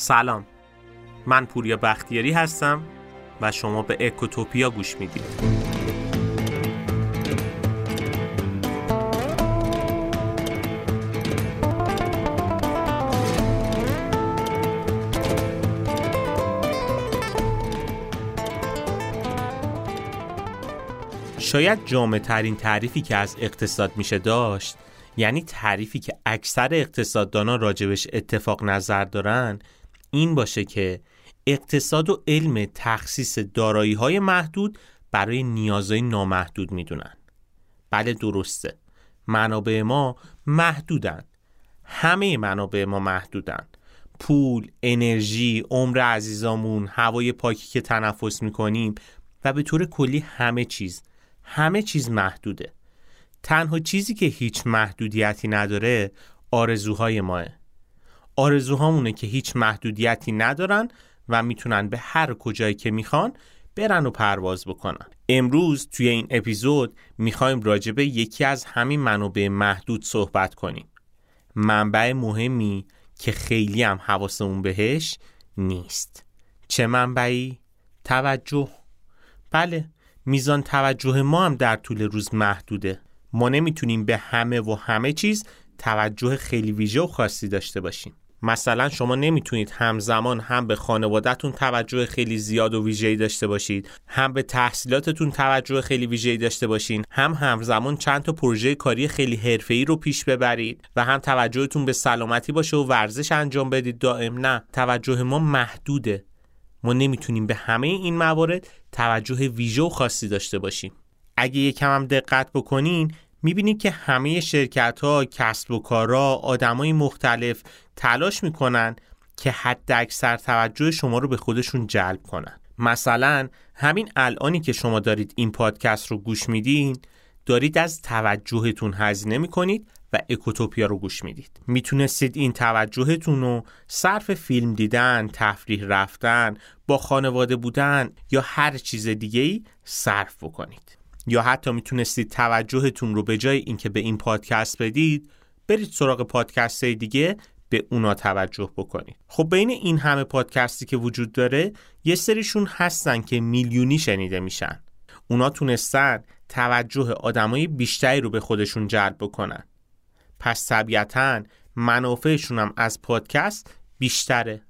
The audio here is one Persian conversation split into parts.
سلام. من پوریا بختیاری هستم و شما به اکوتوپیا گوش می‌دید. شاید جامع ترین تعریفی که از اقتصاد میشه داشت یعنی تعریفی که اکثر اقتصاددانان راجبش اتفاق نظر دارن این باشه که اقتصاد و علم تخصیص دارایی های محدود برای نیازهای نامحدود می‌دونن. بله درسته. منابع ما محدودن. همه منابع ما محدودن. پول، انرژی، عمر عزیزامون، هوای پاکی که تنفس می‌کنیم و به طور کلی همه چیز. همه چیز محدوده. تنها چیزی که هیچ محدودیتی نداره آرزوهای ماه. آرزوهامونه که هیچ محدودیتی ندارن و می‌تونن به هر کجایی که می‌خوان برن و پرواز بکنن. امروز توی این اپیزود می‌خوایم راجبه یکی از همین منابع محدود صحبت کنیم. منبع مهمی که خیلی هم حواسمون بهش نیست. چه منبعی؟ توجه. بله میزان توجه ما هم در طول روز محدوده. ما نمی‌تونیم به همه و همه چیز توجه خیلی ویژه و خاصی داشته باشیم. مثلا شما نمی‌تونید همزمان هم به خانوادهتون توجه خیلی زیاد و ویژه‌ای داشته باشید هم به تحصیلاتتون توجه خیلی ویژه‌ای داشته باشین هم همزمان چند تا پروژه کاری خیلی حرفه‌ای رو پیش ببرید و هم توجهتون به سلامتی باشه و ورزش انجام بدید. دائم نه توجه ما محدوده. ما نمی‌تونیم به همه این موارد توجه ویژه و خاصی داشته باشیم. اگه یکم هم دقت بکنین می‌بینید که همه شرکت ها، کسب و کارا، آدمای مختلف تلاش می‌کنن که حد اکثر توجه شما رو به خودشون جلب کنن. مثلا همین الانی که شما دارید این پادکست رو گوش میدین دارید از توجهتون هزینه می‌کنید و اکوتوپیا رو گوش می‌دید. می‌تونستید این توجهتون رو صرف فیلم دیدن، تفریح رفتن، با خانواده بودن یا هر چیز دیگه ای صرف بکنید. یا حتی می‌تونستید توجهتون رو به جای اینکه به این پادکست بدید برید سراغ پادکست دیگه به اونا توجه بکنید. خب بین این همه پادکستی که وجود داره یه سریشون هستن که میلیونی شنیده میشن. اونا تونستن توجه آدمای بیشتری رو به خودشون جلب بکنن. پس طبیعتا منافعشون هم از پادکست بیشتره.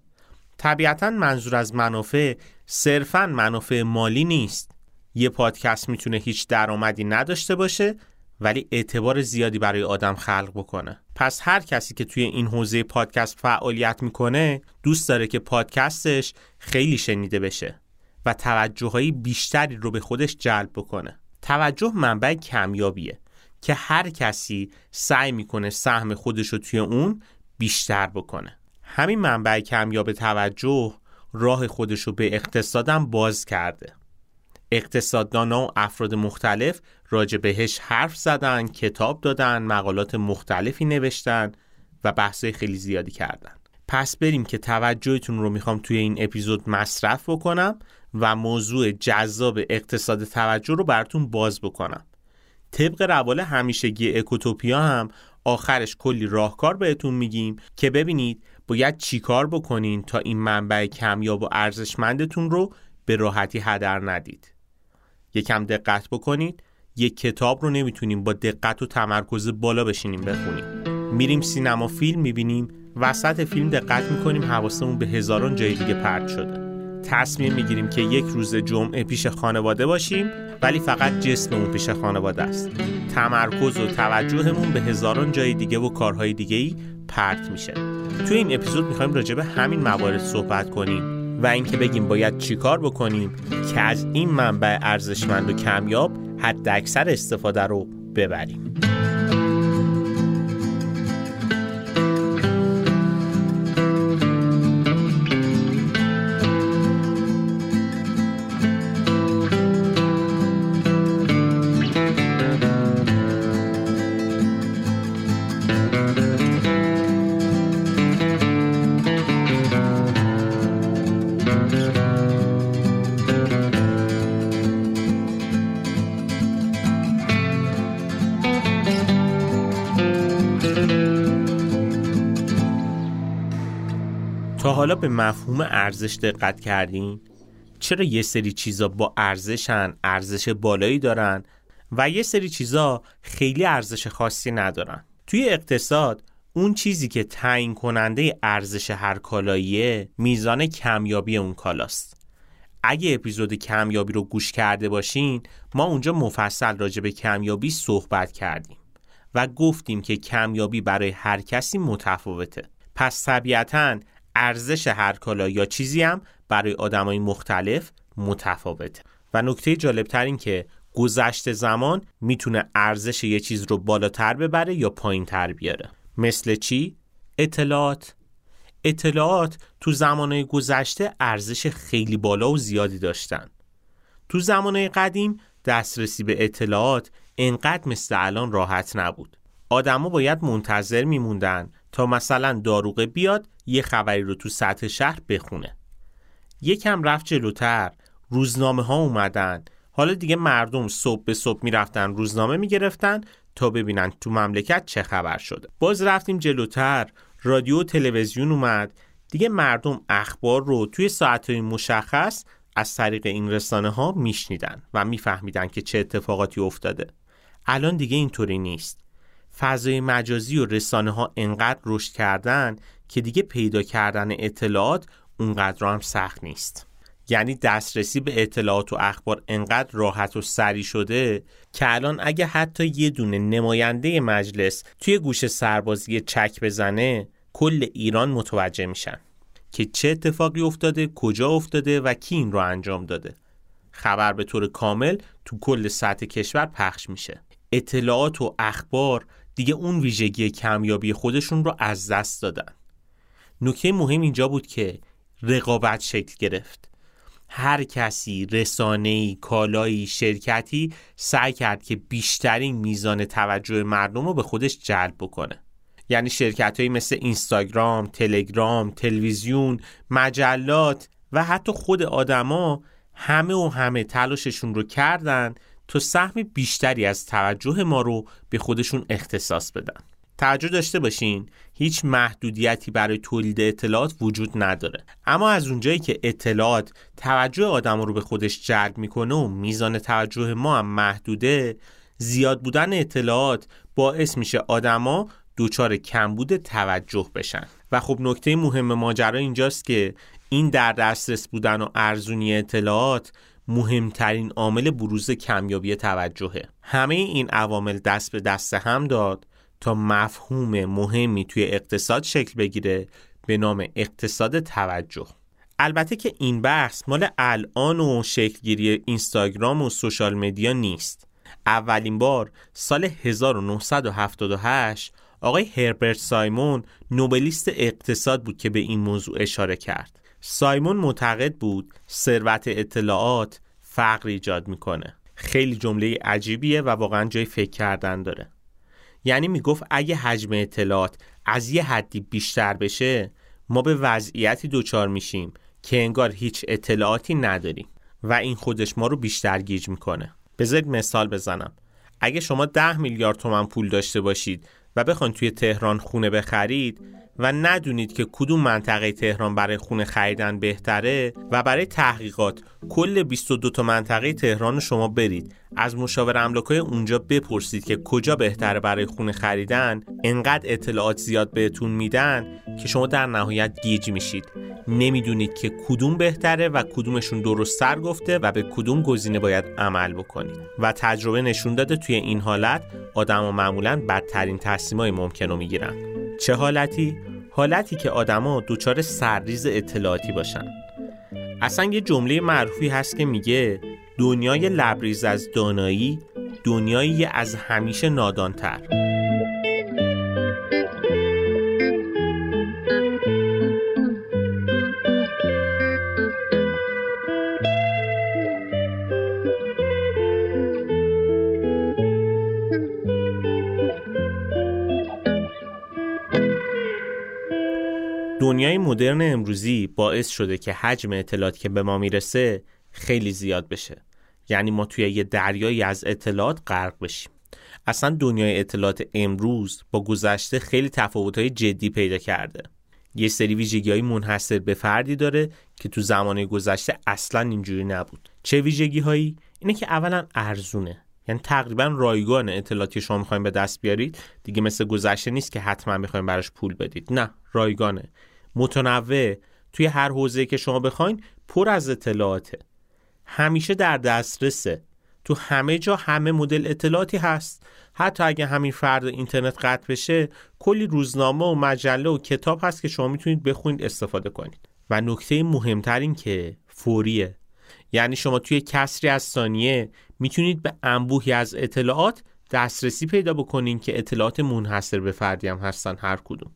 طبیعتا منظور از منافع صرفا منافع مالی نیست. یه پادکست می‌تونه هیچ درآمدی نداشته باشه ولی اعتبار زیادی برای آدم خلق بکنه. پس هر کسی که توی این حوزه پادکست فعالیت می‌کنه دوست داره که پادکستش خیلی شنیده بشه و توجه بیشتری رو به خودش جلب بکنه. توجه منبع کمیابیه که هر کسی سعی می‌کنه سهم خودش رو توی اون بیشتر بکنه. همین منبع کمیاب توجه راه خودش رو به اقتصادم باز کرده. اقتصاددان و افراد مختلف راجع بهش حرف زدن کتاب دادن مقالات مختلفی نوشتن و بحث خیلی زیادی کردن. پس بریم که توجهتون رو می‌خوام توی این اپیزود مصرف بکنم و موضوع جذاب اقتصاد توجه رو براتون باز بکنم. طبق روال همیشگی اکوتوپیا هم آخرش کلی راهکار بهتون میگیم که ببینید باید چیکار بکنین تا این منبع کمیاب و ارزشمندتون رو به راحتی هدر ندید. یکم دقت بکنید یک کتاب رو نمی‌تونیم با دقت و تمرکز بالا بشینیم بخونیم. میریم سینما فیلم می‌بینیم وسط فیلم دقت می‌کنیم حواسمون به هزاران جای دیگه پرت شده. تصمیم می‌گیریم که یک روز جمعه پیش خانواده باشیم ولی فقط جسممون پیش خانواده است. تمرکز و توجهمون به هزاران جای دیگه و کارهای دیگه ای پرت میشه. توی این اپیزود می‌خوایم راجع به همین موارد صحبت کنیم. و اینکه بگیم باید چیکار بکنیم که از این منبع ارزشمند و کمیاب حد اکثر استفاده رو ببریم. به مفهوم ارزش دقت کردین؟ چرا یه سری چیزا با ارزشن، ارزش بالایی دارن و یه سری چیزا خیلی ارزش خاصی ندارن؟ توی اقتصاد اون چیزی که تعیین کننده ارزش هر کالاییه میزان کمیابی اون کالاست. اگه اپیزود کمیابی رو گوش کرده باشین ما اونجا مفصل راجع به کمیابی صحبت کردیم و گفتیم که کمیابی برای هر کسی متفاوته پس طبیعتا ارزش هر کالا یا چیزی هم برای آدمای مختلف متفاوته. و نکته جالبتر این که گذشت زمان می‌تونه ارزش یه چیز رو بالاتر ببره یا پایین تر بیاره. مثل چی؟ اطلاعات. اطلاعات تو زمانه گذشته ارزش خیلی بالا و زیادی داشتن. تو زمانه قدیم دسترسی به اطلاعات انقدر مثل الان راحت نبود. آدما باید منتظر میموندن تا مثلا داروغه بیاد یه خبری رو تو سطح شهر بخونه. یکم رفت جلوتر روزنامه ها اومدن. حالا دیگه مردم صبح به صبح می‌رفتن روزنامه می‌گرفتن تا ببینن تو مملکت چه خبر شده. باز رفتیم جلوتر رادیو و تلویزیون اومد. دیگه مردم اخبار رو توی ساعتهای مشخص از طریق این رسانه ها میشنیدن و میفهمیدن که چه اتفاقاتی افتاده. الان دیگه اینطوری نیست. فضای مجازی و رسانه ها انقدر رشد کردن که دیگه پیدا کردن اطلاعات اونقدر هم سخت نیست. یعنی دسترسی به اطلاعات و اخبار انقدر راحت و سری شده که الان اگه حتی یه دونه نماینده مجلس توی گوش سربازی چک بزنه کل ایران متوجه میشن که چه اتفاقی افتاده کجا افتاده و کی این رو انجام داده. خبر به طور کامل تو کل سطح کشور پخش میشه. اطلاعات و اخبار دیگه اون ویژگی کمیابی خودشون رو از دست دادن. نکته مهم اینجا بود که رقابت شکل گرفت. هر کسی رسانه‌ای کالایی شرکتی سعی کرد که بیشترین میزان توجه مردم رو به خودش جلب بکنه. یعنی شرکت مثل اینستاگرام، تلگرام، تلویزیون، مجلات و حتی خود آدما همه و همه تلاششون رو کردن تا سهم بیشتری از توجه ما رو به خودشون اختصاص بدن. توجه داشته باشین هیچ محدودیتی برای تولید اطلاعات وجود نداره اما از اونجایی که اطلاعات توجه آدم رو به خودش جلب می‌کنه و میزان توجه ما هم محدوده زیاد بودن اطلاعات باعث میشه آدما دچار کمبود توجه بشن و خب نکته مهم ماجرا اینجاست که این در دسترس بودن و ارزونی اطلاعات مهمترین عامل بروز کمیابی توجهه. همه این عوامل دست به دست هم داد تا مفهوم مهمی توی اقتصاد شکل بگیره به نام اقتصاد توجه. البته که این بحث مال الان و شکلگیری اینستاگرام و سوشال مدیا نیست. اولین بار سال 1978 آقای هربرت سایمون نوبلیست اقتصاد بود که به این موضوع اشاره کرد. سایمون معتقد بود ثروت اطلاعات فقر ایجاد می‌کنه. خیلی جمله عجیبیه و واقعا جای فکر کردن داره. یعنی می‌گفت اگه حجم اطلاعات از یه حدی بیشتر بشه ما به وضعیتی دچار میشیم که انگار هیچ اطلاعاتی نداریم و این خودش ما رو بیشتر گیج می‌کنه. بذارید مثال بزنم. اگه شما ده میلیارد تومن پول داشته باشید و بخواید توی تهران خونه بخرید و ندونید که کدوم منطقه تهران برای خونه خریدن بهتره و برای تحقیقات کل 22 تا منطقه تهران رو شما برید. از مشاور املاکای اونجا بپرسید که کجا بهتره برای خونه خریدن. انقدر اطلاعات زیاد بهتون میدن که شما در نهایت گیج میشید. نمی‌دونید که کدوم بهتره و کدومشون درست سر گفته و به کدوم گزینه باید عمل بکنید. و تجربه نشون داده توی این حالت آدم و معمولا بدترین تصمیمای ممکن رو می‌گیرن. چه حالتی؟ حالتی که آدما دچار سرریز اطلاعاتی باشن اصلا یه جمله معروفی هست که میگه دنیای لبریز از دانایی دنیایی از همیشه نادانتر امروزی باعث شده که حجم اطلاعاتی که به ما می‌رسه خیلی زیاد بشه. یعنی ما توی یه دریایی از اطلاعات غرق بشیم. اصلا دنیای اطلاعات امروز با گذشته خیلی تفاوتهای جدی پیدا کرده. یه سری ویژگی های منحصر به فردی داره که تو زمان گذشته اصلا اینجوری نبود. چه ویژگی هایی اینه که اولا ارزونه. یعنی تقریبا رایگان اطلاعاتی شما می‌خوایم به دست بیارید دیگه مثل گذشته نیست که حتما می‌خوایم براش پول بدید. نه رایگانه. متنوع توی هر حوزه که شما بخواین پر از اطلاعاته. همیشه در دسترسه. تو همه جا همه مدل اطلاعاتی هست. حتی اگه همین فرد اینترنت قطع بشه کلی روزنامه و مجله و کتاب هست که شما می‌تونید بخونید استفاده کنید. و نکته مهمتر این که فوریه. یعنی شما توی کسری از ثانیه می‌تونید به انبوهی از اطلاعات دسترسی پیدا بکنین که اطلاعات منحصر به فردی هم هستن هر کدوم.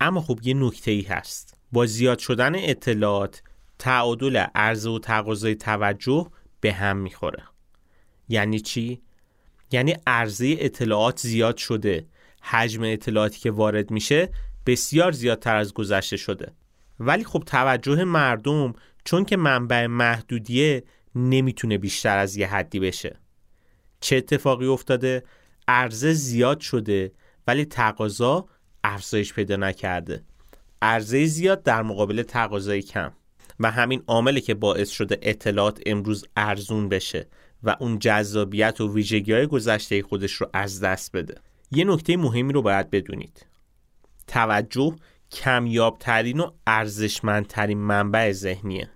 اما خب یه نکته ای هست. با زیاد شدن اطلاعات تعادل عرضه و تقاضای توجه به هم می‌خوره. یعنی چی؟ یعنی عرضه اطلاعات زیاد شده. حجم اطلاعاتی که وارد میشه بسیار زیادتر از گذشته شده. ولی خب توجه مردم چون که منبع محدودیه نمی‌تونه بیشتر از یه حدی بشه. چه اتفاقی افتاده؟ عرضه زیاد شده ولی تقاضا افزایش پیدا نکرده. عرضه زیاد در مقابل تقاضای کم و همین عاملی که باعث شده اطلاعات امروز ارزون بشه و اون جذابیت و ویژگی های گذشته خودش رو از دست بده. یه نکته مهمی رو باید بدونید. توجه کمیابترین و ارزشمندترین منبع ذهنیه.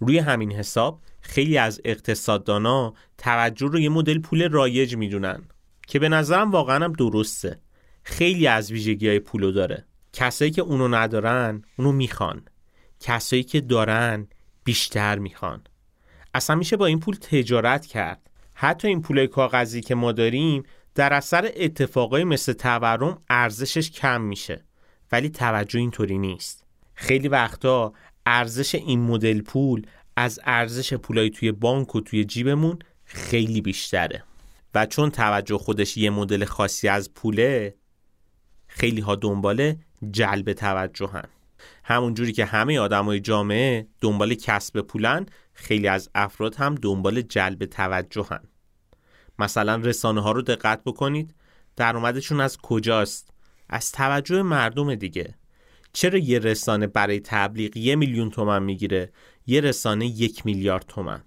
روی همین حساب خیلی از اقتصاددانا توجه رو یه مدل پول رایج می‌دونن که به نظرم واقعا هم درسته. خیلی از ویژگی های پولو داره. کسایی که اونو ندارن اونو می‌خوان. کسایی که دارن بیشتر می‌خوان. اصلا میشه با این پول تجارت کرد. حتی این پول کاغذی که ما داریم در اثر اتفاقای مثل تورم ارزشش کم میشه. ولی توجه اینطوری نیست. خیلی وقتا ارزش این مدل پول از ارزش پولای توی بانک و توی جیبمون خیلی بیشتره. و چون توجه خودش یه مدل خاصی از پوله خیلی ها دنبال جلب توجه هن. همون جوری که همه آدمای جامعه دنبال کسب پولن خیلی از افراد هم دنبال جلب توجه هن. مثلا رسانه ها رو دقت بکنید درآمدشون از کجاست از توجه مردم دیگه چرا یه رسانه برای تبلیغ یه میلیون تومن می‌گیره یه رسانه یک میلیارد تومن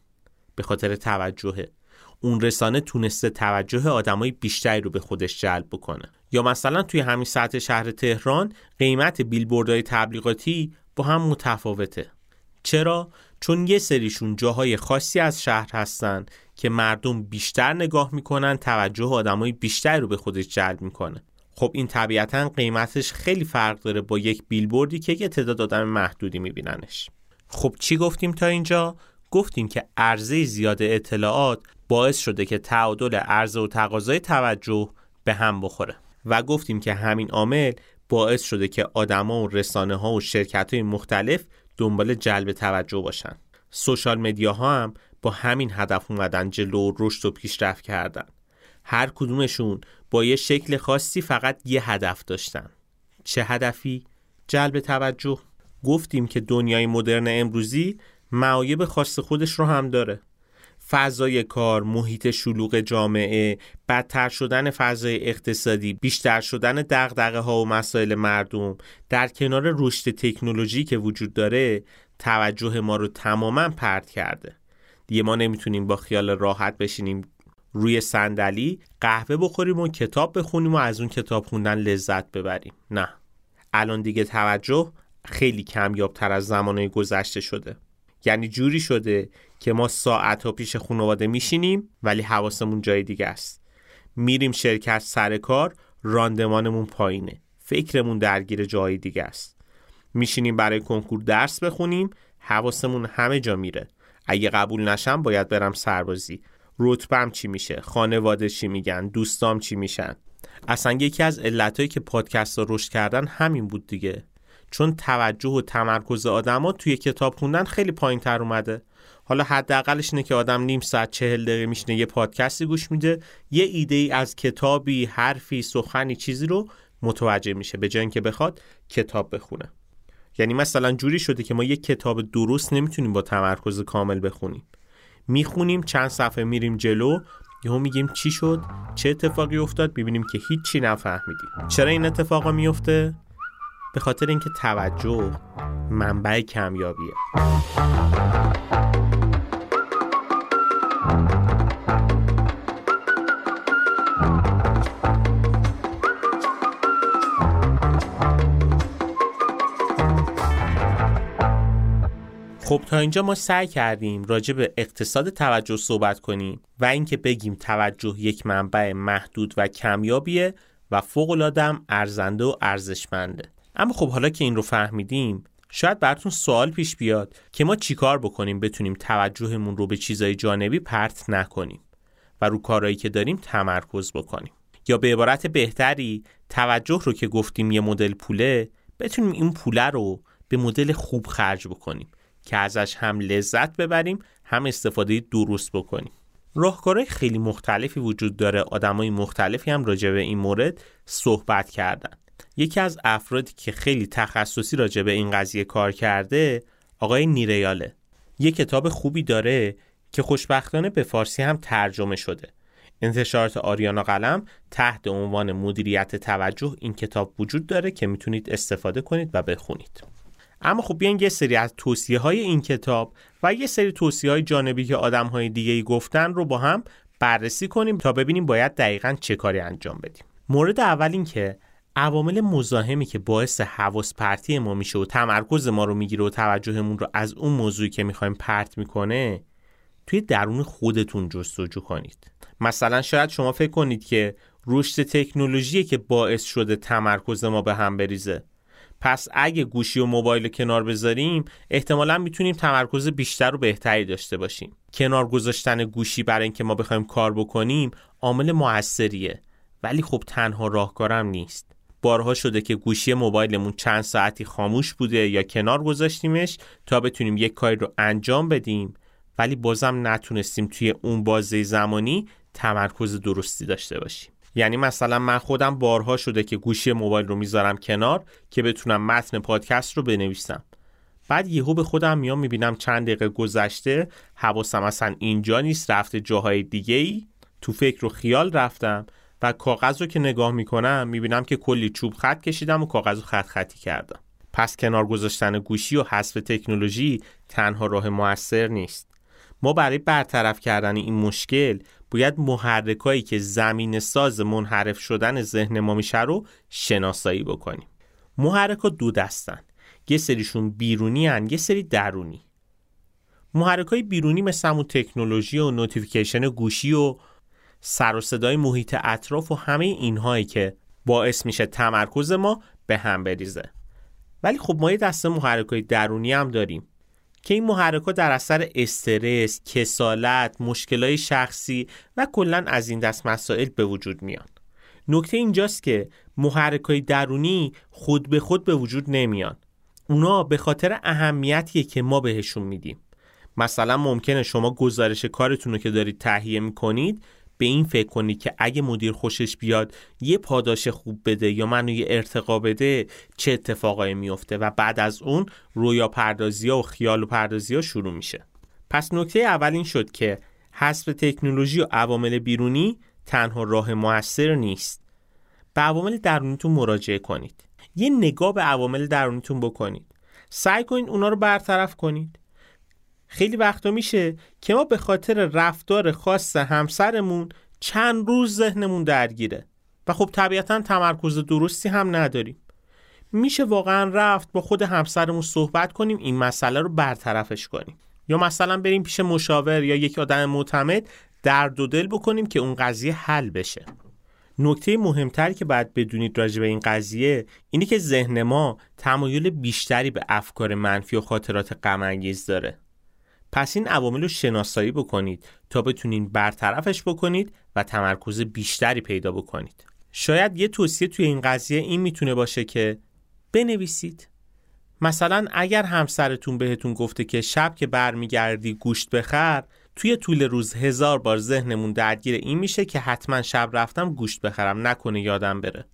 به خاطر توجهه اون رسانه تونسته توجه آدمای بیشتری رو به خودش جلب بکنه. یا مثلا توی همین سطح شهر تهران قیمت بیلبوردهای تبلیغاتی با هم متفاوته. چرا؟ چون یه سریشون جاهای خاصی از شهر هستن که مردم بیشتر نگاه می‌کنن توجه آدمای بیشتری رو به خودش جلب می‌کنه. خب این طبیعتا قیمتش خیلی فرق داره با یک بیلبوردی که یه تعداد آدم محدودی میبیننش. خب چی گفتیم تا اینجا؟ گفتیم که عرضه زیاد اطلاعات باعث شده که تعادل عرضه و تقاضای توجه به هم بخوره. و گفتیم که همین عامل باعث شده که آدما و رسانه ها و شرکت های مختلف دنبال جلب توجه باشن. سوشال مدیا ها هم با همین هدف اومدن جلو رشد و پیشرفت کردن. هر کدومشون با یه شکل خاصی فقط یه هدف داشتن. چه هدفی؟ جلب توجه. گفتیم که دنیای مدرن امروزی معایب خاص خودش رو هم داره. فضای کار، محیط شلوغ جامعه، بدتر شدن فضای اقتصادی، بیشتر شدن دغدغه ها و مسائل مردم در کنار رشد تکنولوژی که وجود داره توجه ما رو تماما پرت کرده. دیگه ما نمی‌تونیم با خیال راحت بشینیم روی صندلی قهوه بخوریم و کتاب بخونیم و از اون کتاب خوندن لذت ببریم. نه. الان دیگه توجه خیلی کمیابتر از زمانهای گذشته شده. یعنی جوری شده که ما ساعت ها پیش خانواده میشینیم ولی حواسمون جای دیگه است. میریم شرکت سر کار راندمانمون پایینه. فکرمون درگیر جای دیگه است. میشینیم برای کنکور درس بخونیم حواسمون همه جا میره. اگه قبول نشم باید برم سربازی. رتبم چی میشه؟ خانواده چی میگن؟ دوستام چی میشن؟ اصلا یکی از علتهایی که پادکست ها رشد کردن همین بود دیگه. چون توجه و تمرکز آدما توی کتاب خوندن خیلی پایین تر اومده. حالا حداقلش اینه که آدم نیم ساعت چهل دقیقه میشینه یه پادکستی گوش میده یه ایده ای از کتابی حرفی سخنی چیزی رو متوجه میشه به جای اینکه بخواد کتاب بخونه. یعنی مثلا جوری شده که ما یه کتاب درست نمی‌تونیم با تمرکز کامل بخونیم. می‌خونیم چند صفحه میریم جلو یهو میگیم چی شد؟ چه اتفاقی افتاد؟ ببینیم که هیچی نفهمیدیم. چرا این اتفاقا میفته به خاطر اینکه توجه منبع کمیابیه. خب تا اینجا ما سعی کردیم راجع به اقتصاد توجه صحبت کنیم و اینکه بگیم توجه یک منبع محدود و کمیابیه و فوق العاده ارزنده و ارزشمنده. اما خب حالا که این رو فهمیدیم شاید براتون سوال پیش بیاد که ما چیکار بکنیم بتونیم توجهمون رو به چیزای جانبی پرت نکنیم و رو کارهایی که داریم تمرکز بکنیم. یا به عبارت بهتری توجه رو که گفتیم یه مدل پوله بتونیم این پوله رو به مدل خوب خرج بکنیم که ازش هم لذت ببریم هم استفاده درست بکنیم. راهکارهای خیلی مختلفی وجود داره. آدمای مختلفی هم راجع به این مورد صحبت کردن. یکی از افرادی که خیلی تخصصی راجع به این قضیه کار کرده آقای نیریاله. یه کتاب خوبی داره که خوشبختانه به فارسی هم ترجمه شده. انتشارات آریانا قلم تحت عنوان مدیریت توجه این کتاب وجود داره که می‌تونید استفاده کنید و بخونید. اما خب بیاین یه سری از توصیه های این کتاب و یه سری توصیه های جانبی که آدم های دیگه گفتن رو با هم بررسی کنیم تا ببینیم باید دقیقا چه کاری انجام بدیم. مورد اول این که عوامل مزاحمی که باعث حواس پرتی ما میشه و تمرکز ما رو می‌گیره و توجهمون رو از اون موضوعی که می‌خوایم پرت می‌کنه توی درون خودتون جستجو کنید. مثلا شاید شما فکر کنید که رشد تکنولوژی که باعث شده تمرکز ما به هم بریزه. پس اگه گوشی و موبایل کنار بذاریم احتمالا می‌تونیم تمرکز بیشتر و بهتری داشته باشیم. کنار گذاشتن گوشی برای اینکه ما بخوایم کار بکنیم عامل موثریه. ولی خب تنها راهکارم نیست. بارها شده که گوشی موبایلمون چند ساعتی خاموش بوده یا کنار گذاشتیمش تا بتونیم یک کاری رو انجام بدیم. ولی بازم نتونستیم توی اون بازه زمانی تمرکز درستی داشته باشیم. یعنی مثلا من خودم بارها شده که گوشی موبایل رو می‌ذارم کنار که بتونم متن پادکست رو بنویسم. بعد یهو به خودم میام می‌بینم چند دقیقه گذشته حواسم اصلا اینجا نیست رفته جاهای دیگه ای تو فکر و خیال رفتم. و کاغذ رو که نگاه می‌کنم می‌بینم که کلی چوب خط کشیدم و کاغذ رو خط خطی کردم. پس کنار گذاشتن گوشی و حذف تکنولوژی تنها راه موثر نیست. ما برای برطرف کردن این مشکل باید محرکایی که زمین ساز منحرف شدن ذهن ما میشه رو شناسایی بکنیم. محرکا دو دستن. یه سریشون بیرونی هن یه سری درونی. محرکای بیرونی مثل همون تکنولوژی و نوتیفیکیشن گوشی و سر و صدای محیط اطراف و همه اینهایی که باعث میشه تمرکز ما به هم بریزه ولی خب ما یه دسته محرکای درونی هم داریم که این محرکات در اثر استرس، کسالت، مشکلات شخصی و کلا از این دست مسائل به وجود میان. نکته اینجاست که محرکای درونی خود به خود به وجود نمیان. اونا به خاطر اهمیتیه که ما بهشون میدیم. مثلا ممکنه شما گزارش کارتون رو که دارید تهیه می‌کنید به این فکر کنید که اگه مدیر خوشش بیاد یه پاداش خوب بده یا منو یه ارتقا بده چه اتفاقایی میفته؟ و بعد از اون رویا پردازی ها و خیال و پردازی ها شروع میشه. پس نکته اول این شد که حذف تکنولوژی و عوامل بیرونی تنها راه موثر نیست. به عوامل درونیتون مراجعه کنید. یه نگاه به عوامل درونیتون بکنید. سعی کنید اونا رو برطرف کنید. خیلی وقتا میشه که ما به خاطر رفتار خاص همسرمون چند روز ذهنمون درگیره. و خب طبیعتا تمرکز درستی هم نداریم. میشه واقعا رفت با خود همسرمون صحبت کنیم این مسئله رو برطرفش کنیم. یا مثلا بریم پیش مشاور یا یک آدم معتمد درد و دل بکنیم که اون قضیه حل بشه. نکته مهمتری که باید بدونید راجع به این قضیه اینه که ذهن ما تمایل بیشتری به افکار منفی و خاطرات غم داره. پس این عوامل رو شناسایی بکنید تا بتونین برطرفش بکنید و تمرکز بیشتری پیدا بکنید. شاید یه توصیه توی این قضیه این می‌تونه باشه که بنویسید. مثلا اگر همسرتون بهتون گفته که شب که برمیگردی گوشت بخر توی طول روز هزار بار ذهنمون درگیر این میشه که حتما شب رفتم گوشت بخرم نکنه یادم بره.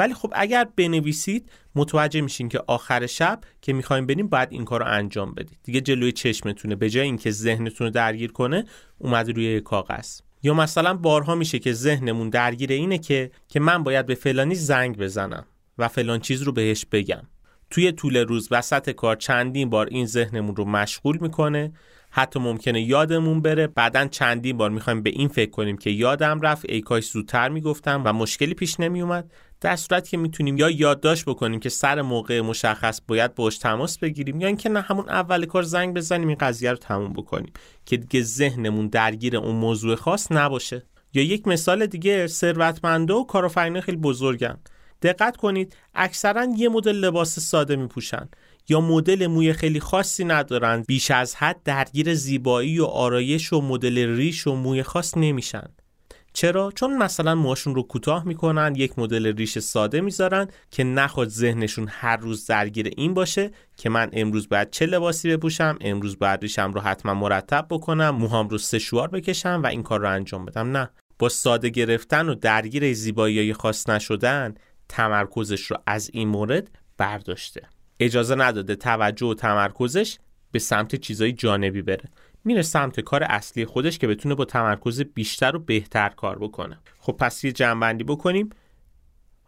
ولی خب اگر بنویسید متوجه میشین که آخر شب که می‌خوایم بریم باید این کار رو انجام بدید. دیگه جلوی چشمتونه. به جای اینکه ذهنتون رو درگیر کنه اومد روی کاغذ. یا مثلا بارها میشه که ذهنمون درگیر اینه که که من باید به فلانی زنگ بزنم و فلان چیز رو بهش بگم. توی طول روز وسط کار چندین بار این ذهنمون رو مشغول می‌کنه. حتی ممکنه یادمون بره. بعدا چندین بار می‌خوایم به این فکر کنیم که یادم رفت. ای کاش زودتر می‌گفتم و مشکلی پیش نمیومد در صورتی که می‌تونیم یا یادداشت بکنیم که سر موقع مشخص باید باش تماس بگیریم یا اینکه نه همون اول کار زنگ بزنیم این قضیه رو تموم بکنیم که دیگه ذهنمون درگیر اون موضوع خاص نباشه. یا یک مثال دیگه ثروتمندا و کارآفرینای خیلی بزرگن. دقت کنید اکثرا یه مدل لباس ساده میپوشن یا مدل موی خیلی خاصی ندارن بیش از حد درگیر زیبایی و آرایش و مدل ریش و موی خاص نمیشن. چرا؟ چون مثلا موهاشون رو کوتاه می‌کنن یک مدل ریش ساده می‌ذارن که نخواد ذهنشون هر روز درگیر این باشه که من امروز باید چه لباسی بپوشم امروز باید ریشم رو حتما مرتب بکنم موهام رو سشوار بکشم و این کار رو انجام بدم. نه. با ساده گرفتن و درگیر زیبایی خاص نشدن تمرکزش رو از این مورد برداشته. اجازه نداده توجه و تمرکزش به سمت چیزای جانبی بره. میره سمت کار اصلی خودش که بتونه با تمرکز بیشتر و بهتر کار بکنه. خب پس یه جنبندی بکنیم.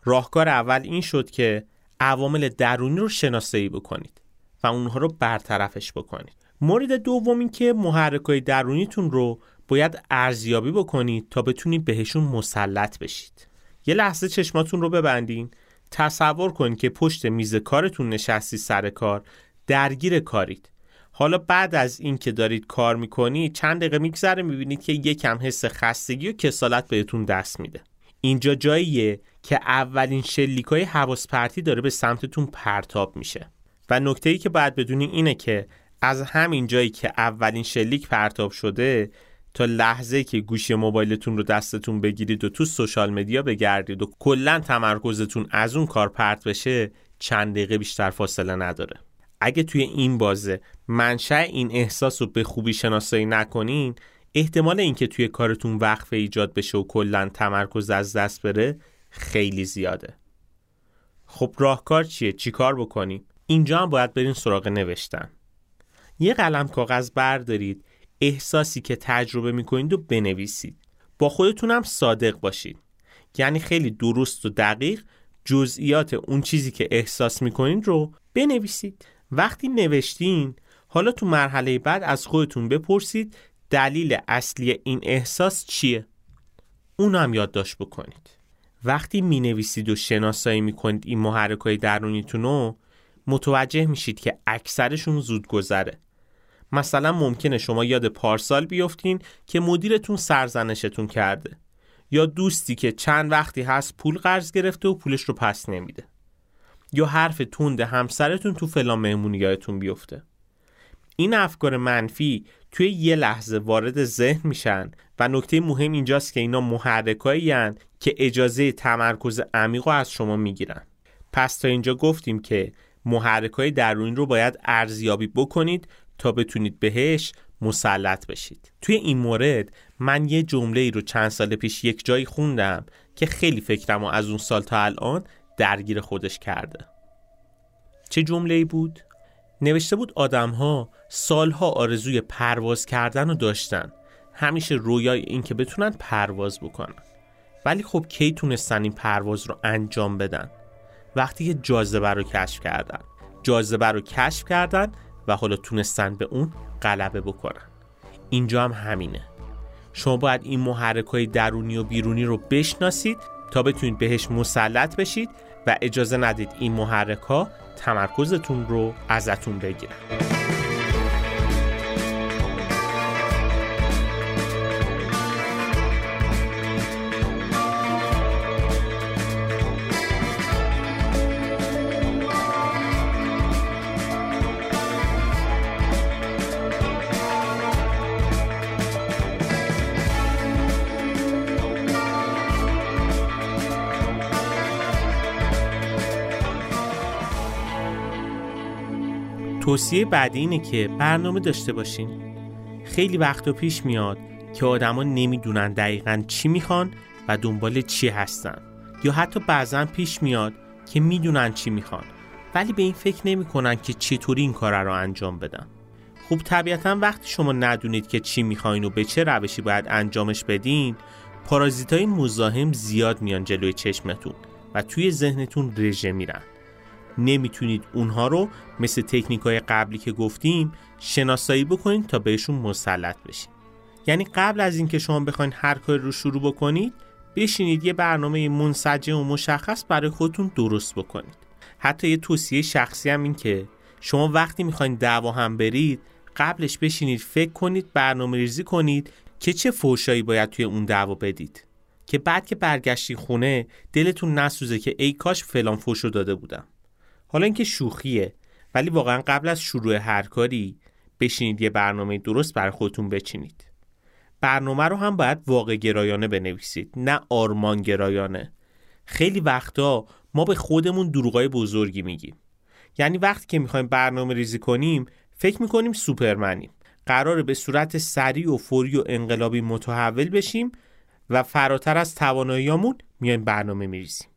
راهکار اول این شد که عوامل درونی رو شناسایی بکنید و اونها رو برطرفش بکنید. مورد دوم این که محرکای درونیتون رو باید ارزیابی بکنید تا بتونید بهشون مسلط بشید. یه لحظه چشماتون رو ببندین. تصور کنید که پشت میز کارتون نشستی سر کار. درگیر کارید. حالا بعد از این که دارید کار می‌کنید چند دقیقه میگذره می‌بینید که یکم حس خستگی و کسالت بهتون دست میده. اینجا جاییه که اولین شلیکای حواس پرتی داره به سمتتون پرتاب میشه. و نکته ای که باید بدونین اینه که از همین جایی که اولین شلیک پرتاب شده تا لحظه که گوشی موبایلتون رو دستتون بگیرید و تو سوشال مدیا بگردید و کلا تمرکزتون از اون کار پرت بشه چند دقیقه بیشتر فاصله نداره. اگه توی این بازه منشأ این احساس رو به خوبی شناسایی نکنین احتمال اینکه توی کارتون وقفه ایجاد بشه و کلا تمرکز از دست بره خیلی زیاده. خب راهکار چیه؟ چیکار بکنیم؟ اینجا هم باید برین سراغ نوشتن. یه قلم کاغذ بردارید احساسی که تجربه می‌کنید و بنویسید. با خودتون هم صادق باشید یعنی خیلی درست و دقیق جزئیات اون چیزی که احساس می‌کنید رو بنویسید. وقتی نوشتین حالا تو مرحله بعد از خودتون بپرسید دلیل اصلی این احساس چیه؟ اون هم یادداشت بکنید. وقتی می نویسید و شناسایی می کنید این محرک های درونیتون رو متوجه میشید که اکثرشون زود گذره مثلا ممکنه شما یاد پارسال بیفتین که مدیرتون سرزنشتون کرده یا دوستی که چند وقتی هست پول قرض گرفته و پولش رو پس نمیده. یا حرف تند همسرتون تو فلان مهمونیاتون بیفته. این افکار منفی توی یه لحظه وارد ذهن میشن و نکته مهم اینجاست که اینا محرکایی که اجازه تمرکز عمیق از شما می‌گیرن. پس تا اینجا گفتیم که محرکای درونی رو باید ارزیابی بکنید تا بتونید بهش مسلط بشید. توی این مورد من یه جمله ای رو چند سال پیش یک جایی خوندم که خیلی فکرم و از اون سال تا الان درگیر خودش کرده. چه جمله ای بود؟ نوشته بود آدم ها سالها آرزوی پرواز کردن رو داشتن. همیشه رویای این که بتونن پرواز بکنن. ولی خب کی تونستن این پرواز رو انجام بدن؟ وقتی که جاذبه رو کشف کردن. جاذبه رو کشف کردن و حالا تونستن به اون غلبه بکنن. اینجا هم همینه. شما باید این محرک های درونی و بیرونی رو بشناسید تا بتونید بهش مسلط بشید و اجازه ندید این محرک ها تمرکزتون رو ازتون بگیرن. توصیه بعدی اینه که برنامه داشته باشین. خیلی وقت و پیش میاد که آدما نمی‌دونن دقیقا چی می‌خوان و دنبال چی هستن. یا حتی بعضا پیش میاد که می‌دونن چی می‌خوان ولی به این فکر نمی‌کنن که چطوری این کار رو انجام بدن. خب طبیعتا وقتی شما ندونید که چی می‌خواین و به چه روشی باید انجامش بدین پارازیت های مزاحم زیاد میان جلوی چشمتون و توی ذهنتون رژه میرن. نمی‌تونید اونها رو مثل تکنیک های قبلی که گفتیم شناسایی بکنید تا بهشون مسلط بشید. یعنی قبل از اینکه شما بخواید هر کاری رو شروع بکنید بشینید یه برنامه منسجم و مشخص برای خودتون درست بکنید. حتی یه توصیه شخصی هم این که شما وقتی می‌خواین دعوا هم برید قبلش بشینید فکر کنید برنامه ریزی کنید که چه فوشایی باید توی اون دعوا بدید. که بعد که برگشتی خونه دلتون نسوزه که ای کاش فلان فوشو داده بودم. حالا اینکه شوخیه ولی واقعا قبل از شروع هر کاری بشینید یه برنامه درست بر خودتون بچینید. برنامه رو هم باید واقع گرایانه بنویسید نه آرمان گرایانه. خیلی وقتا ما به خودمون دروغای بزرگی میگیم. یعنی وقتی که می‌خوایم برنامه ریزی کنیم فکر می‌کنیم سوپرمنیم. قراره به صورت سریع و فوری و انقلابی متحول بشیم و فراتر از تواناییامون میایم برنامه میریزیم.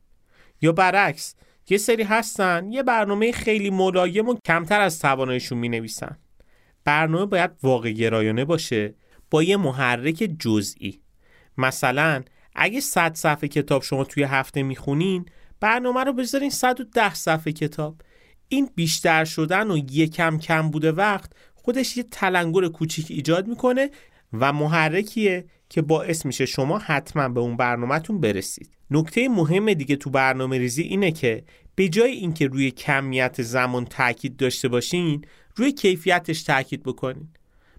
یا برعکس یه سری هستن. یه برنامه خیلی ملایم و کمتر از تواناییشون می‌نویسن. برنامه باید واقع گرایانه باشه با یه محرک جزئی. مثلا اگه 100 صفحه کتاب شما توی هفته می‌خونین برنامه رو بذارین 110 صفحه کتاب. این بیشتر شدن و یکم کم بوده وقت خودش یه تلنگر کوچیک ایجاد می‌کنه و محرکیه که باعث میشه شما حتما به اون برنامهتون برسید. نکته مهم دیگه تو برنامه ریزی اینه که به جای اینکه روی کمیت زمان تاکید داشته باشین روی کیفیتش تاکید بکنین.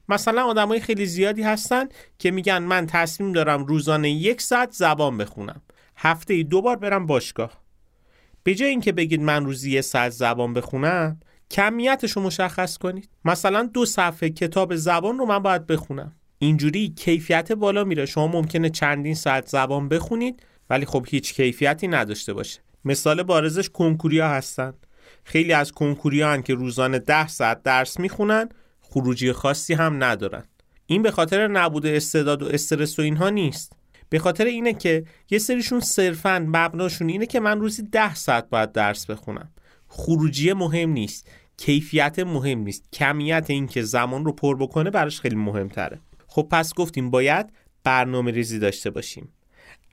مثلا آدمای خیلی زیادی هستن که میگن من تصمیم دارم روزانه یک ساعت زبان بخونم. هفته ای دو بار برم باشگاه. به جای اینکه بگید من روزی یه ساعت زبان بخونم کمیتش رو مشخص کنید. مثلا دو صفحه کتاب زبان رو من باید بخونم. اینجوری کیفیت بالا میره. شما ممکنه چندین ساعت زبان بخونید ولی خب هیچ کیفیتی نداشته باشه. مثال بارزش کنکوریا هستن. خیلی از کنکوریا هن که روزانه ده ساعت درس می‌خونن خروجی خاصی هم ندارن. این به خاطر نبوده استعداد و استرس و اینها نیست. به خاطر اینه که یه سریشون صرفا مبناشون اینه که من روزی ده ساعت باید درس بخونم. خروجی مهم نیست. کیفیت مهم نیست. کمیت این که زمان رو پر بکنه براش خیلی مهمتره. خب پس گفتیم باید برنامه ریزی داشته باشیم.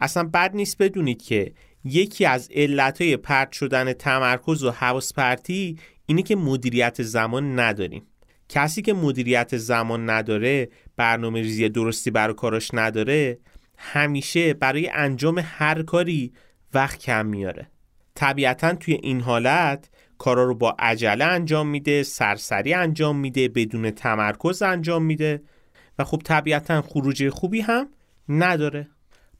اصلا بد نیست بدونید که یکی از علتهای پرت شدن تمرکز و حواس پرتی اینه که مدیریت زمان نداریم. کسی که مدیریت زمان نداره برنامه ریزی درستی برای کاراش نداره همیشه برای انجام هر کاری وقت کم میاره. طبیعتا توی این حالت کارا رو با عجله انجام میده سرسری انجام میده بدون تمرکز انجام میده و خب طبیعتا خروجی خوبی هم نداره.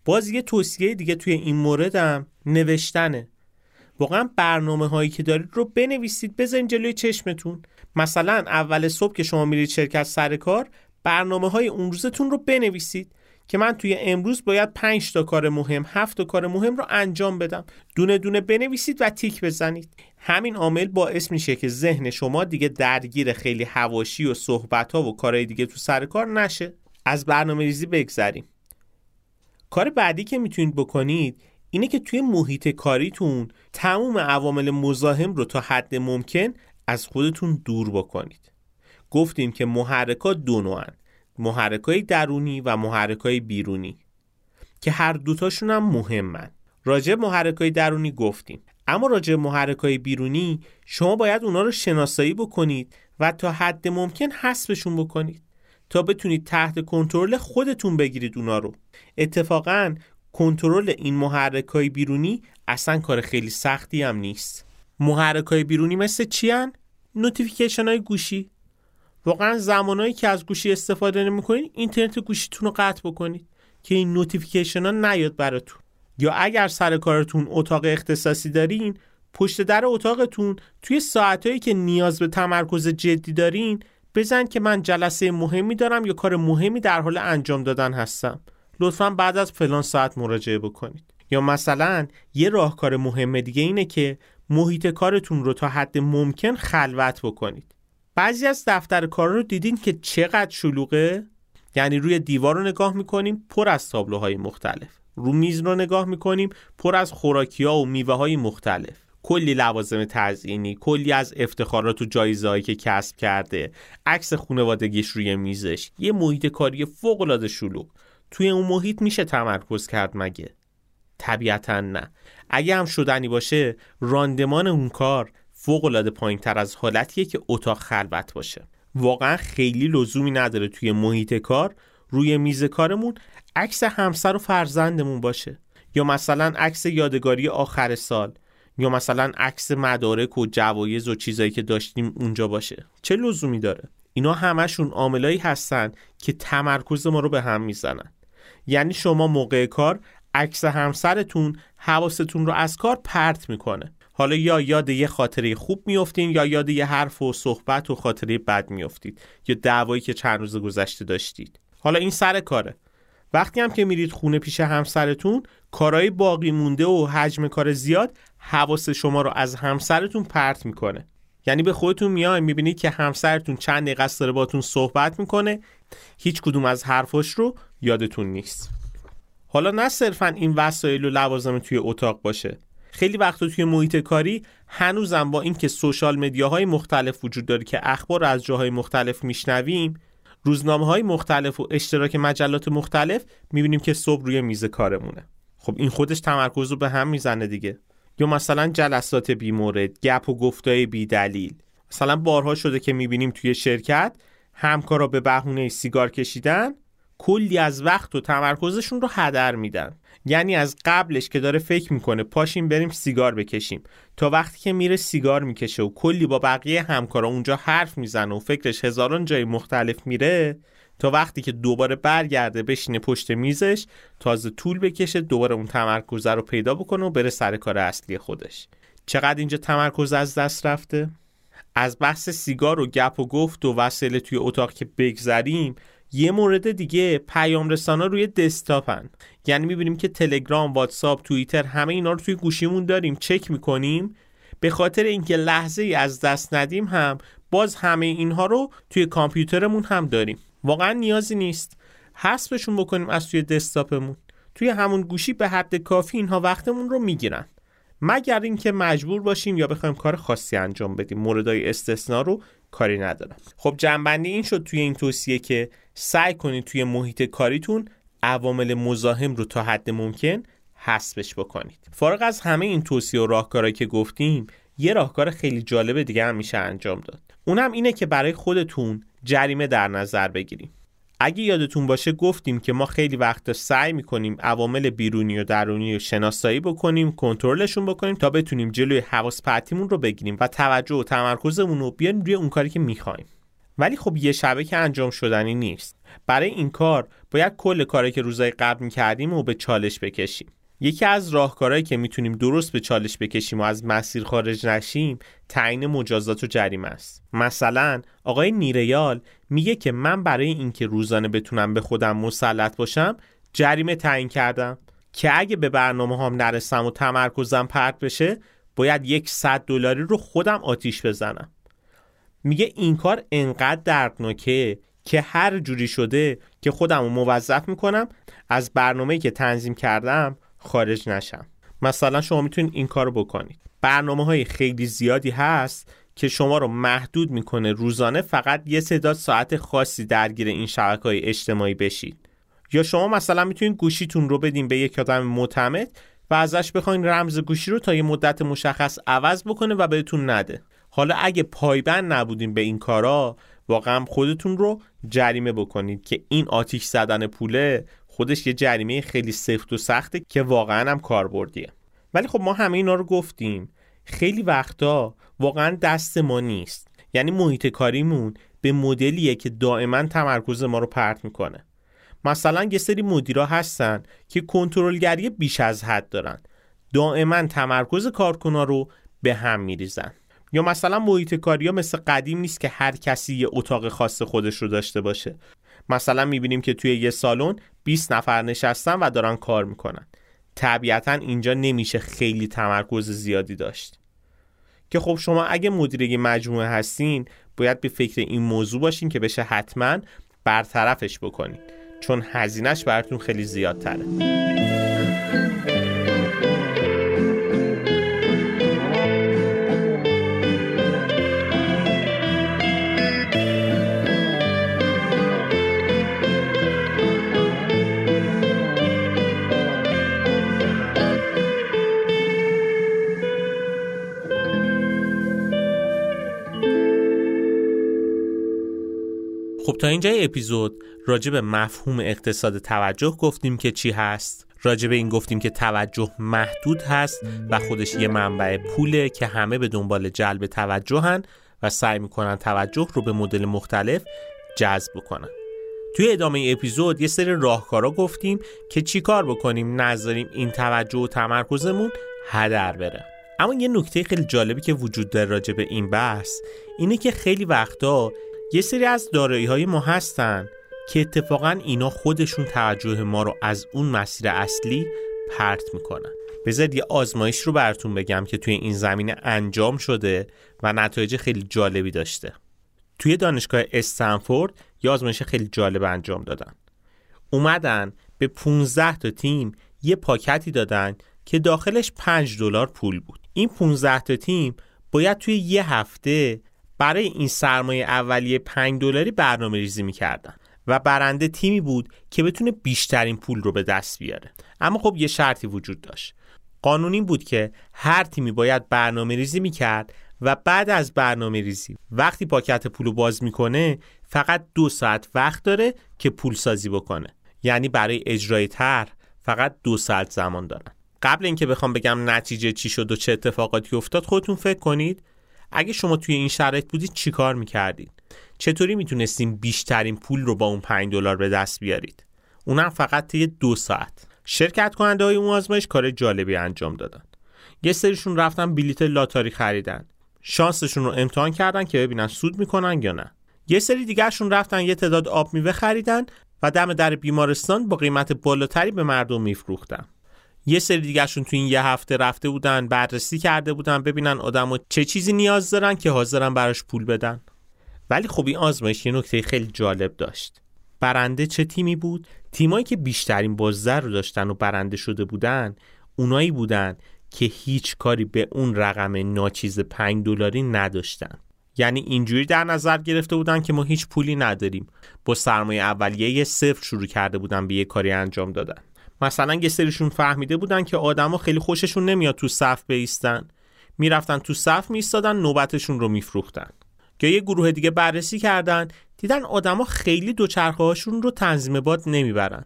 باز یه توصیه دیگه توی این موردم نوشتنه. واقعا برنامه هایی که دارید رو بنویسید بذارین جلوی چشمتون. مثلا اول صبح که شما میرید شرکت سر کار برنامه های اون روزتون رو بنویسید که من توی امروز باید 5 تا کار مهم 7 تا کار مهم رو انجام بدم. دونه دونه بنویسید و تیک بزنید. همین عامل باعث میشه که ذهن شما دیگه درگیر خیلی هواشی و صحبت ها و کارهای دیگه تو سر کار نشه. از برنامه ریزی بگذریم. کار بعدی که می‌تونید بکنید اینه که توی محیط کاریتون تموم عوامل مزاحم رو تا حد ممکن از خودتون دور بکنید. گفتیم که محرکات دو نوعن محرکای درونی و محرکای بیرونی که هر دوتاشون هم مهمن. راجع محرکای درونی گفتیم. اما راجع محرکای بیرونی شما باید اونا رو شناسایی بکنید و تا حد ممکن حسبشون بکنید. تا بتونید تحت کنترل خودتون بگیرید اونا رو. اتفاقا کنترل این محرکای بیرونی اصلا کار خیلی سختی هم نیست. محرکای بیرونی مثل چی هن؟ notification های گوشی. واقعا زمانایی که از گوشی استفاده نمی‌کنید اینترنت گوشیتون رو قطع بکنید که این notification ها نیاد براتون. یا اگر سر کارتون اتاق اختصاصی دارین پشت در اتاقتون توی ساعتهایی که نیاز به تمرکز جدی دارین بزنین که من جلسه مهمی دارم یا کار مهمی در حال انجام دادن هستم. لطفا بعد از فلان ساعت مراجعه بکنید. یا مثلا یه راهکار مهم دیگه اینه که محیط کارتون رو تا حد ممکن خلوت بکنید. بعضی از دفتر کار رو دیدین که چقدر شلوغه؟ یعنی روی دیوار رو نگاه می‌کنیم پر از تابلوهای مختلف. رو میز رو نگاه می‌کنیم پر از خوراکی ها و میوه های مختلف. کلی لوازم تزئینی کلی از افتخارات و جایزه که کسب کرده. عکس خانوادگیش روی میزش. یه محیط کاری فوق العاده شلوغ. توی اون محیط میشه تمرکز کرد مگه؟ طبیعتا نه. اگه هم شدنی باشه راندمان اون کار فوق العاده از حالتیه که اتاق خلوت باشه. واقعا خیلی لزومی نداره توی محیط کار روی میز کارمون عکس همسر و فرزندمون باشه. یا مثلا عکس یادگاری آخر سال. یا مثلا عکس مدارک و جوایز و چیزایی که داشتیم اونجا باشه. چه لزومی داره؟ اینا همشون عاملایی هستن که تمرکز ما رو به هم می‌زنن. یعنی شما موقع کار عکس همسرتون حواستون رو از کار پرت می‌کنه. حالا یا یاد یه خاطره خوب میفتین یا یاد یه حرف و صحبت و خاطره بد میافتید یا دعوایی که چند روز گذشته داشتید. حالا این سر کاره. وقتی هم که میرید خونه پیش همسرتون کارهای باقی مونده و حجم کار زیاد حواس شما رو از همسرتون پرت می‌کنه. یعنی به خودتون میای می‌بینید که همسرتون چند دقیقه داره باتون صحبت می‌کنه. هیچ کدوم از حرفاش رو یادتون نیست. حالا نه صرفا این وسایل و لوازم توی اتاق باشه. خیلی وقتا توی محیط کاری هنوزم با اینکه سوشال مدیاهای مختلف وجود داره که اخبار از جاهای مختلف میشنویم روزنامه های مختلف و اشتراک مجلات مختلف می‌بینیم که صبح روی میز کارمونه. خب این خودش تمرکز رو به هم می‌زنه دیگه. یا مثلا جلسات بیمورد گپ و گفتای بی دلیل مثلا بارها شده که می‌بینیم توی شرکت همکارا به بهونه سیگار کشیدن کلی از وقت و تمرکزشون رو هدر میدن. یعنی از قبلش که داره فکر می‌کنه پاشیم بریم سیگار بکشیم. تا وقتی که میره سیگار می‌کشه و کلی با بقیه همکارا اونجا حرف می‌زنه و فکرش هزاران جای مختلف میره تا وقتی که دوباره برگرده بشینه پشت میزش تازه طول بکشه دوباره اون تمرکز رو پیدا بکنه و بره سر کار اصلی خودش. چقدر اینجا تمرکز از دست رفته؟ از بحث سیگار و گپ و گفت و وسیله توی اتاق که بگذریم یه مورد دیگه پیام رسانا روی دسکتاپن. یعنی می‌بینیم که تلگرام، واتساپ، توییتر همه اینا رو توی گوشیمون داریم چک می‌کنیم. به خاطر اینکه لحظه ای از دست ندیم هم باز همه اینها رو توی کامپیوترمون هم داریم. واقعا نیازی نیست. حذفشون بکنیم از توی دسکتاپمون. توی همون گوشی به حد کافی اینها وقتمون رو می‌گیرن. مگر اینکه مجبور باشیم یا بخوایم کار خاصی انجام بدیم. موردهای استثنا رو کاری ندارم خب جنبندی این شد توی این توصیه که سعی کنید توی محیط کاریتون عوامل مزاحم رو تا حد ممکن حسبش بکنید. فارغ از همه این توصیه و راهکارهایی که گفتیم یه راهکار خیلی جالب دیگه هم میشه انجام داد. اونم اینه که برای خودتون جریمه در نظر بگیریم. اگه یادتون باشه گفتیم که ما خیلی وقت سعی می‌کنیم عوامل بیرونی و درونی رو شناسایی بکنیم کنترلشون بکنیم تا بتونیم جلوی حواس پرتیمون رو بگیریم و توجه و تمرکزمون رو بیاریم روی اون کاری که می‌خوایم. ولی خب یه شبه که انجام شدنی نیست. برای این کار باید کل کاری که روزای قبل می‌کردیم و به چالش بکشیم. یکی از راهکارهایی که می‌تونیم درست به چالش بکشیم و از مسیر خارج نشیم تعیین مجازات و جریمه است. مثلا آقای نیریال میگه که من برای اینکه روزانه بتونم به خودم مسلط باشم جریمه تعیین کردم که اگه به برنامه هم نرسم و تمرکزم پرت بشه باید یک صد دلاری رو خودم آتیش بزنم. میگه این کار انقدر دردناکه که هر جوری شده که خودم رو موظف می‌کنم از برنامه‌ای که تنظیم کردم خارج نشم. مثلا شما می‌تونید این کارو بکنید. برنامه های خیلی زیادی هست که شما رو محدود می‌کنه روزانه فقط یه تعداد ساعت خاصی درگیر این شبکه های اجتماعی بشید. یا شما مثلا می‌تونید گوشیتون رو بدین به یک آدم معتمد و ازش بخواین رمز گوشی رو تا یه مدت مشخص عوض بکنه و بهتون نده. حالا اگه پایبند نبودین به این کارا واقعا خودتون رو جریمه بکنید که این آتیش زدن پوله خودش یه جریمه خیلی سفت و سخته که واقعا هم کاربردیه. ولی خب ما همه اینا رو گفتیم. خیلی وقتا واقعا دست ما نیست. یعنی محیط کاریمون به مدلیه که دائما تمرکز ما رو پرت می‌کنه. مثلا یه سری مدیرا هستن که کنترلگری بیش از حد دارن. دائما تمرکز کارکنا رو به هم میریزن. یا مثلا محیط کاری ها مثل قدیم نیست که هر کسی یه اتاق خاص خودش رو داشته باشه. مثلا می‌بینیم که توی یه سالن 20 نفر نشستن و دارن کار می‌کنن. طبیعتا اینجا نمیشه خیلی تمرکز زیادی داشت. که خب شما اگه مدیر مجموعه هستین باید به فکر این موضوع باشین که بشه حتما برطرفش بکنین. چون هزینهش براتون خیلی زیادتره. تا اینجای اپیزود راجع به مفهوم اقتصاد توجه گفتیم که چی هست. راجع به این گفتیم که توجه محدود هست و خودش یه منبع پوله که همه به دنبال جلب توجهن و سعی می‌کنن توجه رو به مدل مختلف جذب کنن توی ادامه اپیزود یه سری راهکارا گفتیم که چیکار بکنیم نذاریم این توجه و تمرکزمون هدر بره. اما یه نکته خیلی جالبی که وجود داره راجع به این بحث اینه که خیلی وقتا یه سری از دارایی های ما هستن که اتفاقا اینا خودشون توجه ما رو از اون مسیر اصلی پرت می‌کنن. بذارید یه آزمایش رو براتون بگم که توی این زمینه انجام شده و نتایج خیلی جالبی داشته. توی دانشگاه استنفورد یه آزمایش خیلی جالب انجام دادن. اومدن به 15 تا تیم یه پاکتی دادن که داخلش 5 دلار پول بود. این 15 تا تیم باید توی یه هفته برای این سرمایه اولیه 5 دلاری برنامه ریزی می‌کردن و برنده تیمی بود که بتونه بیشترین پول رو به دست بیاره. اما خب یه شرطی وجود داشت. قانون این بود که هر تیمی باید برنامه ریزی می‌کرد و بعد از برنامه ریزی وقتی پاکت پول رو باز می‌کنه فقط دو ساعت وقت داره که پول سازی بکنه. یعنی برای اجرای تر فقط دو ساعت زمان دارن. قبل اینکه بخوام بگم نتیجه چی شد و چه اتفاقاتی افتاد خودتون فکر کنید. اگه شما توی این شرایط بودید چیکار می‌کردید؟ چطوری می‌تونستیم بیشترین پول رو با اون 5 دلار به دست بیارید؟ اونم فقط طی دو ساعت. شرکت کننده های اون آزمایش کار جالبی انجام دادن. یه سریشون رفتن بلیت لاتاری خریدن. شانسشون رو امتحان کردن که ببینن سود می‌کنن یا نه. یه سری دیگرشون رفتن یه تعداد آب میوه خریدن و دم در بیمارستان با قیمت بالاتری به مردم میفروختن. یه سری دیگرشون تو این یه هفته رفته بودن بررسی کرده بودن ببینن آدم چه چیزی نیاز دارن که حاضرن براش پول بدن. ولی خب این آزمایش یه نکته خیلی جالب داشت. برنده چه تیمی بود؟ تیمایی که بیشترین بازدر رو داشتن و برنده شده بودن اونایی بودن که هیچ کاری به اون رقم ناچیز 5 دلاری نداشتن. یعنی اینجوری در نظر گرفته بودن که ما هیچ پولی نداریم. با سرمایه اولیه یه صفر شروع کرده بودن به یه کاری انجام دادن. مثلا یه سریشون فهمیده بودن که آدما خیلی خوششون نمیاد تو صف بیستن. می‌رفتن تو صف میستادن نوبتشون رو میفروختن. که یه گروه دیگه بررسی کردن دیدن آدما خیلی دوچرخه هاشون رو تنظیم باد نمی‌برن.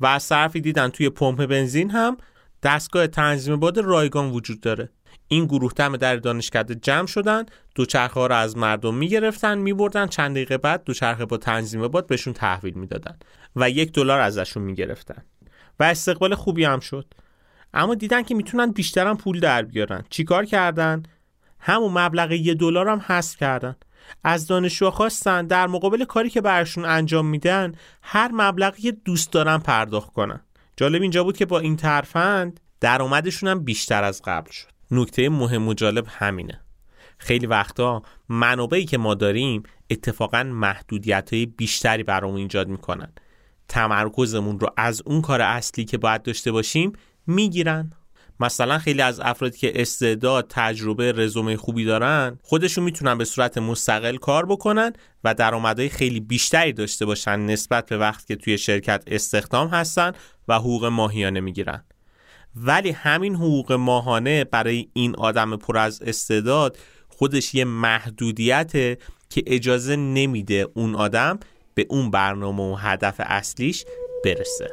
و از طرفی دیدن توی پمپ بنزین هم دستگاه تنظیم باد رایگان وجود داره. این گروه دم در دانشکده جمع شدن دوچرخه ها رو از مردم می‌گرفتن میبردن چند دقیقه بعد دوچرخه با تنظیم باد بهشون تحویل می‌دادن و یک دلار ازشون می‌گرفتن. و استقبال خوبی هم شد. اما دیدن که می‌تونن بیشترم پول در بیارن. چیکار کردن؟ همون مبلغ یه دلار هم حذف کردن. از دانشجوها خواستن در مقابل کاری که برشون انجام میدن هر مبلغی دوست دارن پرداخت کنن. جالب اینجا بود که با این ترفند درآمدشون هم بیشتر از قبل شد. نکته مهم و جالب همینه. خیلی وقتا منابعی که ما داریم اتفاقا محدودیت های بیشتری برامون ایجاد می‌کنن. تمرکزمون رو از اون کار اصلی که باید داشته باشیم می‌گیرن. مثلا خیلی از افرادی که استعداد تجربه رزومه خوبی دارن خودشون می‌تونن به صورت مستقل کار بکنن و درآمدهای خیلی بیشتری داشته باشن نسبت به وقت که توی شرکت استخدام هستن و حقوق ماهیانه می‌گیرن. ولی همین حقوق ماهانه برای این آدم پر از استعداد خودش یه محدودیته که اجازه نمیده اون آدم به اون برنامه و هدف اصلیش برسه.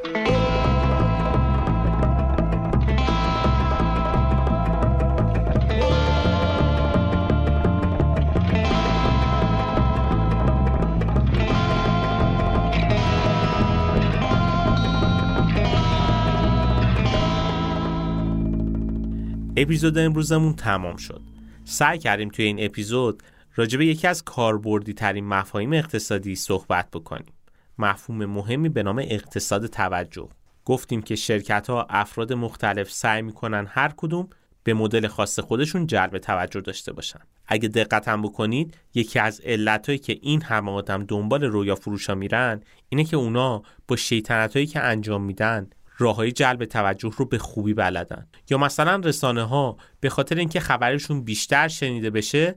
اپیزود امروزمون تمام شد. سعی کردیم توی این اپیزود راجع به یکی از کاربردی ترین مفاهیم اقتصادی صحبت بکنیم. مفهوم مهمی به نام اقتصاد توجه. گفتیم که شرکت ها افراد مختلف سعی می‌کنن هر کدوم به مدل خاص خودشون جلب توجه داشته باشن. اگه دقت هم بکنید یکی از علتهایی که این همه آدم دنبال رویا فروشا میرن اینه که اونا با شیطنت که انجام میدن راه های جلب توجه رو به خوبی بلدن. یا مثلا رسانه ها به خاطر اینکه خبرشون بیشتر شنیده بشه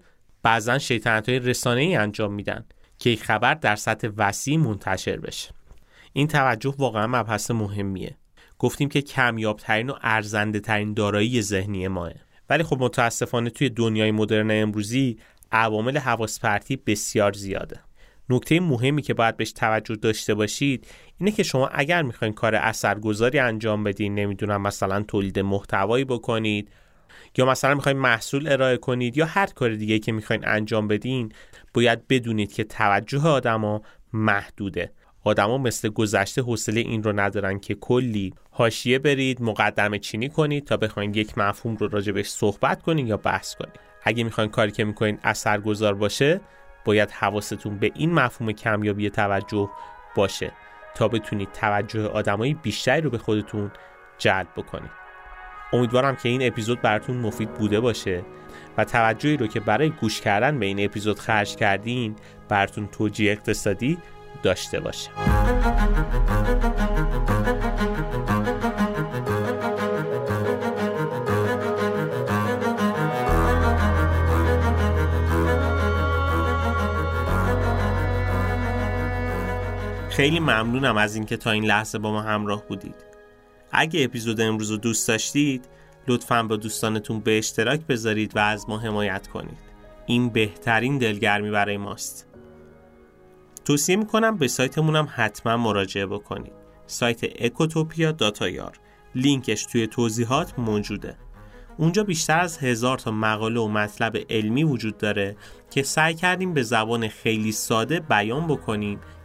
بعضا شیطنت های رسانه ای انجام میدن که یک خبر در سطح وسیع منتشر بشه. این توجه واقعا مبحث مهمیه. گفتیم که کمیاب ترین و ارزنده ترین دارایی ذهنی ماه. ولی خب متاسفانه توی دنیای مدرن امروزی عوامل حواس پرتی بسیار زیاده. نکته مهمی که باید بهش توجه داشته باشید اینه که شما اگر می‌خواین کار اثرگذاری انجام بدین نمی‌دونم مثلا تولید محتوایی بکنید یا مثلا می‌خواین محصول ارائه کنید یا هر کار دیگه که می‌خواین انجام بدین باید بدونید که توجه آدما محدوده. آدما مثل گذشته حوصله این رو ندارن که کلی حاشیه برید مقدمه چینی کنید تا بخواید یک مفهوم رو راجبش صحبت کنید یا بحث کنید اگه می‌خواین کاری که می‌کنین اثرگذار باشه باید حواستون به این مفهوم کمیابی توجه باشه تا بتونید توجه آدمای بیشتری رو به خودتون جلب بکنید. امیدوارم که این اپیزود براتون مفید بوده باشه و توجهی رو که برای گوش کردن به این اپیزود خرج کردین براتون توجیه اقتصادی داشته باشه خیلی ممنونم از اینکه تا این لحظه با ما همراه بودید. اگه اپیزود امروز رو دوست داشتید لطفا با دوستانتون به اشتراک بذارید و از ما حمایت کنید. این بهترین دلگرمی برای ماست. توصیه می‌کنم به سایتمون هم حتما مراجعه بکنید. سایت اکوتوپیا داتایار لینکش توی توضیحات موجوده. اونجا بیشتر از هزار تا مقاله و مطلب علمی وجود داره که سعی کردیم به زبان خیلی ساده بیان بکنیم